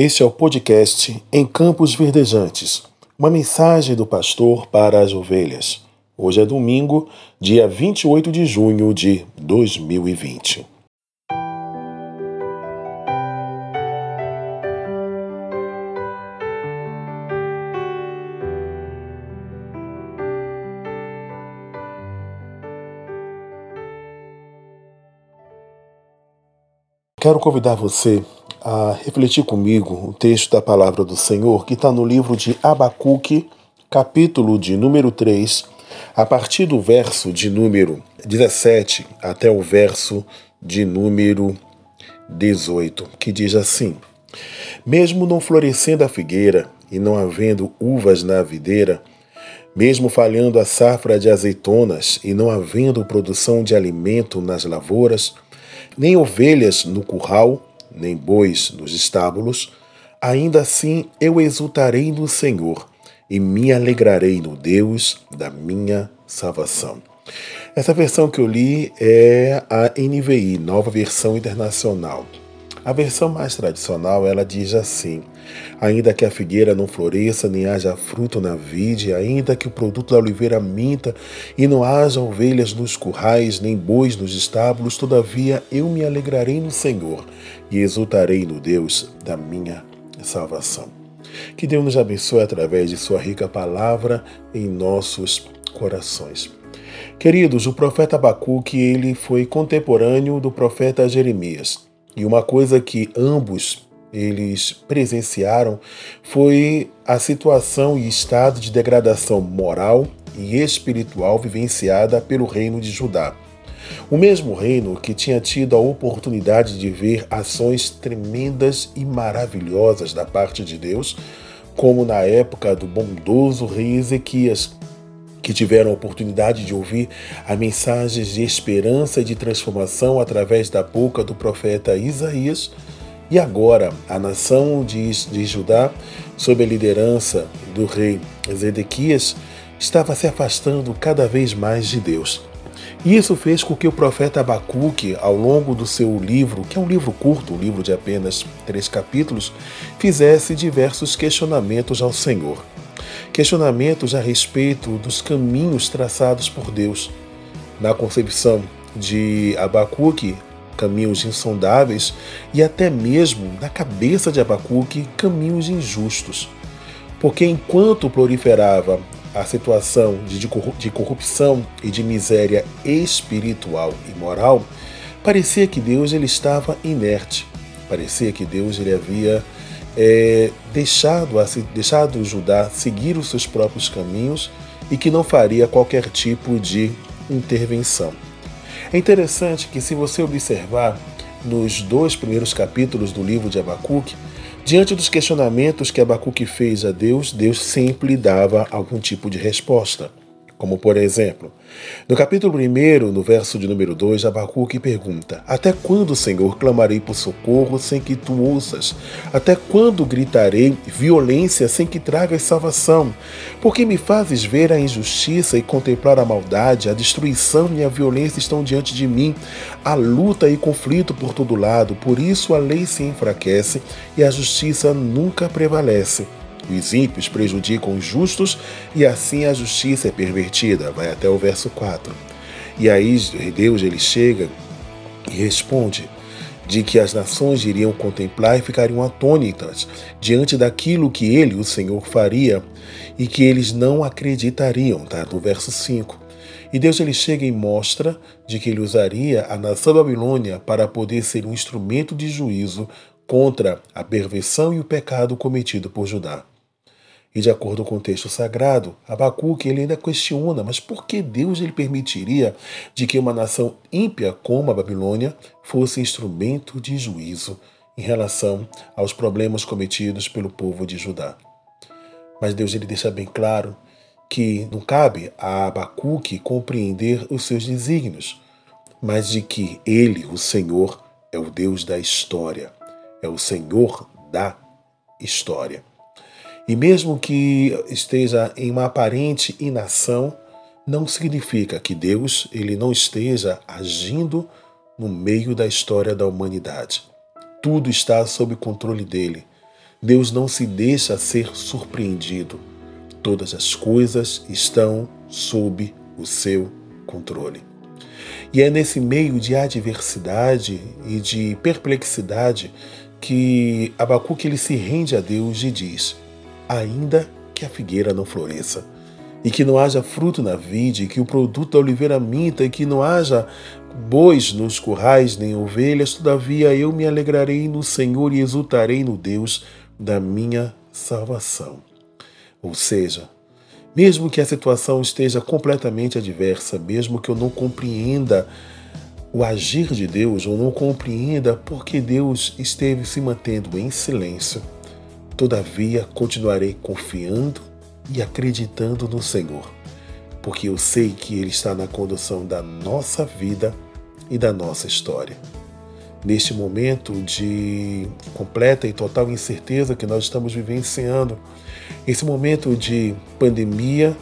Este é o podcast Em Campos Verdejantes, uma mensagem do pastor para as ovelhas. Hoje é domingo, dia 28 de junho de 2020. Quero convidar você a refletir comigo o texto da palavra do Senhor que está no livro de Abacuque, capítulo de número 3, a partir do verso de número 17 até o verso de número 18, que diz assim: Mesmo não florescendo a figueira e não havendo uvas na videira, mesmo falhando a safra de azeitonas e não havendo produção de alimento nas lavouras, nem ovelhas no curral, nem bois nos estábulos, ainda assim eu exultarei no Senhor e me alegrarei no Deus da minha salvação. Essa versão que eu li é a NVI, Nova Versão Internacional. A versão mais tradicional, ela diz assim: Ainda que a figueira não floresça, nem haja fruto na vide, ainda que o produto da oliveira minta, e não haja ovelhas nos currais, nem bois nos estábulos, todavia eu me alegrarei no Senhor e exultarei no Deus da minha salvação. Que Deus nos abençoe através de Sua rica palavra em nossos corações. Queridos, o profeta Abacuque ele foi contemporâneo do profeta Jeremias. E uma coisa que ambos eles presenciaram foi a situação e estado de degradação moral e espiritual vivenciada pelo reino de Judá. O mesmo reino que tinha tido a oportunidade de ver ações tremendas e maravilhosas da parte de Deus, como na época do bondoso rei Ezequias, que tiveram a oportunidade de ouvir a mensagens de esperança e de transformação através da boca do profeta Isaías. E agora, a nação de, de Judá, sob a liderança do rei Zedequias, estava se afastando cada vez mais de Deus. E isso fez com que o profeta Abacuque, ao longo do seu livro, que é um livro curto, um livro de apenas três capítulos, fizesse diversos questionamentos ao Senhor questionamentos a respeito dos caminhos traçados por Deus. Na concepção de Abacuque, caminhos insondáveis, e até mesmo na cabeça de Abacuque, caminhos injustos. Porque enquanto proliferava a situação de corrupção e de miséria espiritual e moral, parecia que Deus ele estava inerte. Parecia que Deus ele havia é, deixado, deixado Judá seguir os seus próprios caminhos e que não faria qualquer tipo de intervenção. É interessante que, se você observar nos dois primeiros capítulos do livro de Abacuque, diante dos questionamentos que Abacuque fez a Deus, Deus sempre dava algum tipo de resposta. Como por exemplo, no capítulo 1, no verso de número 2, Abacuque pergunta: Até quando, Senhor, clamarei por socorro sem que tu ouças? Até quando gritarei violência sem que tragas salvação? Porque me fazes ver a injustiça e contemplar a maldade, a destruição e a violência estão diante de mim, a luta e conflito por todo lado, por isso a lei se enfraquece e a justiça nunca prevalece. Os ímpios prejudicam os justos e assim a justiça é pervertida. Vai até o verso 4. E aí Deus ele chega e responde de que as nações iriam contemplar e ficariam atônitas diante daquilo que ele, o Senhor, faria e que eles não acreditariam, tá? No verso 5. E Deus ele chega e mostra de que ele usaria a nação Babilônia para poder ser um instrumento de juízo contra a perversão e o pecado cometido por Judá. E de acordo com o texto sagrado, Abacuque ele ainda questiona, mas por que Deus ele permitiria de que uma nação ímpia como a Babilônia fosse instrumento de juízo em relação aos problemas cometidos pelo povo de Judá? Mas Deus ele deixa bem claro que não cabe a Abacuque compreender os seus desígnios, mas de que ele, o Senhor, é o Deus da história, é o Senhor da história. E mesmo que esteja em uma aparente inação, não significa que Deus ele não esteja agindo no meio da história da humanidade. Tudo está sob controle dele. Deus não se deixa ser surpreendido. Todas as coisas estão sob o seu controle. E é nesse meio de adversidade e de perplexidade que Abacuque ele se rende a Deus e diz: Ainda que a figueira não floresça, e que não haja fruto na vide, e que o produto da oliveira minta, e que não haja bois nos currais, nem ovelhas, todavia eu me alegrarei no Senhor e exultarei no Deus da minha salvação. Ou seja, mesmo que a situação esteja completamente adversa, mesmo que eu não compreenda o agir de Deus, ou não compreenda porque Deus esteve se mantendo em silêncio, todavia continuarei confiando e acreditando no Senhor, porque eu sei que Ele está na condução da nossa vida e da nossa história. Neste momento de completa e total incerteza que nós estamos vivenciando, esse momento de pandemia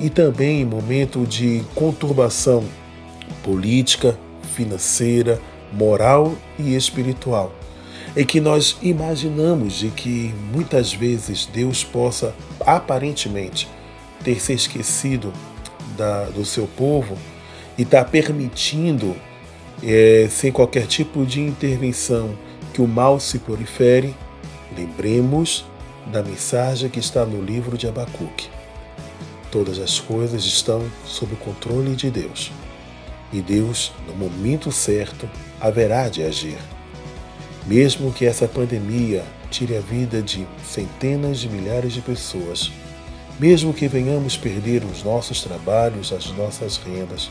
e também momento de conturbação política, financeira, moral e espiritual, em que nós imaginamos de que muitas vezes Deus possa aparentemente ter se esquecido da, do seu povo e está permitindo, é, sem qualquer tipo de intervenção, que o mal se prolifere, lembremos da mensagem que está no livro de Abacuque. Todas as coisas estão sob o controle de Deus. E Deus, no momento certo, haverá de agir. Mesmo que essa pandemia tire a vida de centenas de milhares de pessoas, mesmo que venhamos perder os nossos trabalhos, as nossas rendas,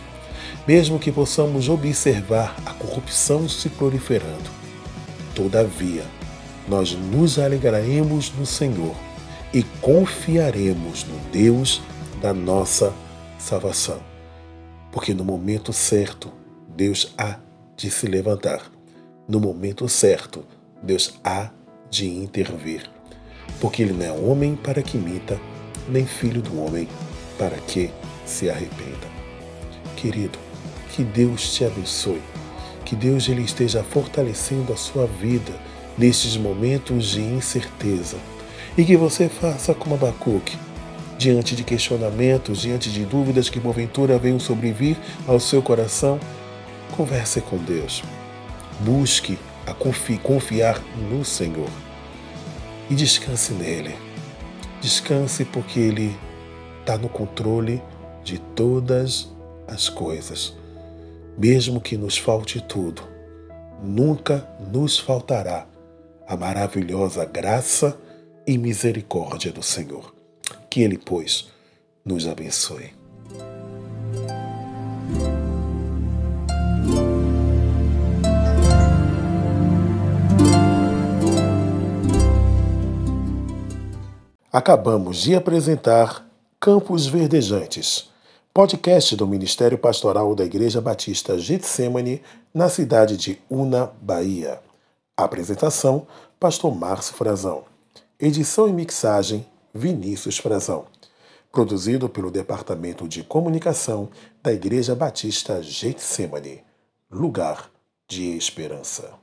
mesmo que possamos observar a corrupção se proliferando, todavia, nós nos alegraremos no Senhor e confiaremos no Deus da nossa salvação. Porque no momento certo, Deus há de se levantar. No momento certo, Deus há de intervir. Porque Ele não é homem para que imita, nem filho do homem para que se arrependa. Querido, que Deus te abençoe. Que Deus ele esteja fortalecendo a sua vida nestes momentos de incerteza e que você faça como Abacuque, diante de questionamentos, diante de dúvidas que porventura venham sobrevir ao seu coração, converse com Deus. Busque a confi confiar no Senhor e descanse nele. Descanse porque Ele está no controle de todas as coisas. Mesmo que nos falte tudo, nunca nos faltará a maravilhosa graça e misericórdia do Senhor. Que Ele, pois, nos abençoe. Acabamos de apresentar Campos Verdejantes, podcast do Ministério Pastoral da Igreja Batista Getsemane, na cidade de Una, Bahia. Apresentação: Pastor Márcio Frazão. Edição e mixagem: Vinícius Frazão. Produzido pelo Departamento de Comunicação da Igreja Batista Getsemane. Lugar de Esperança.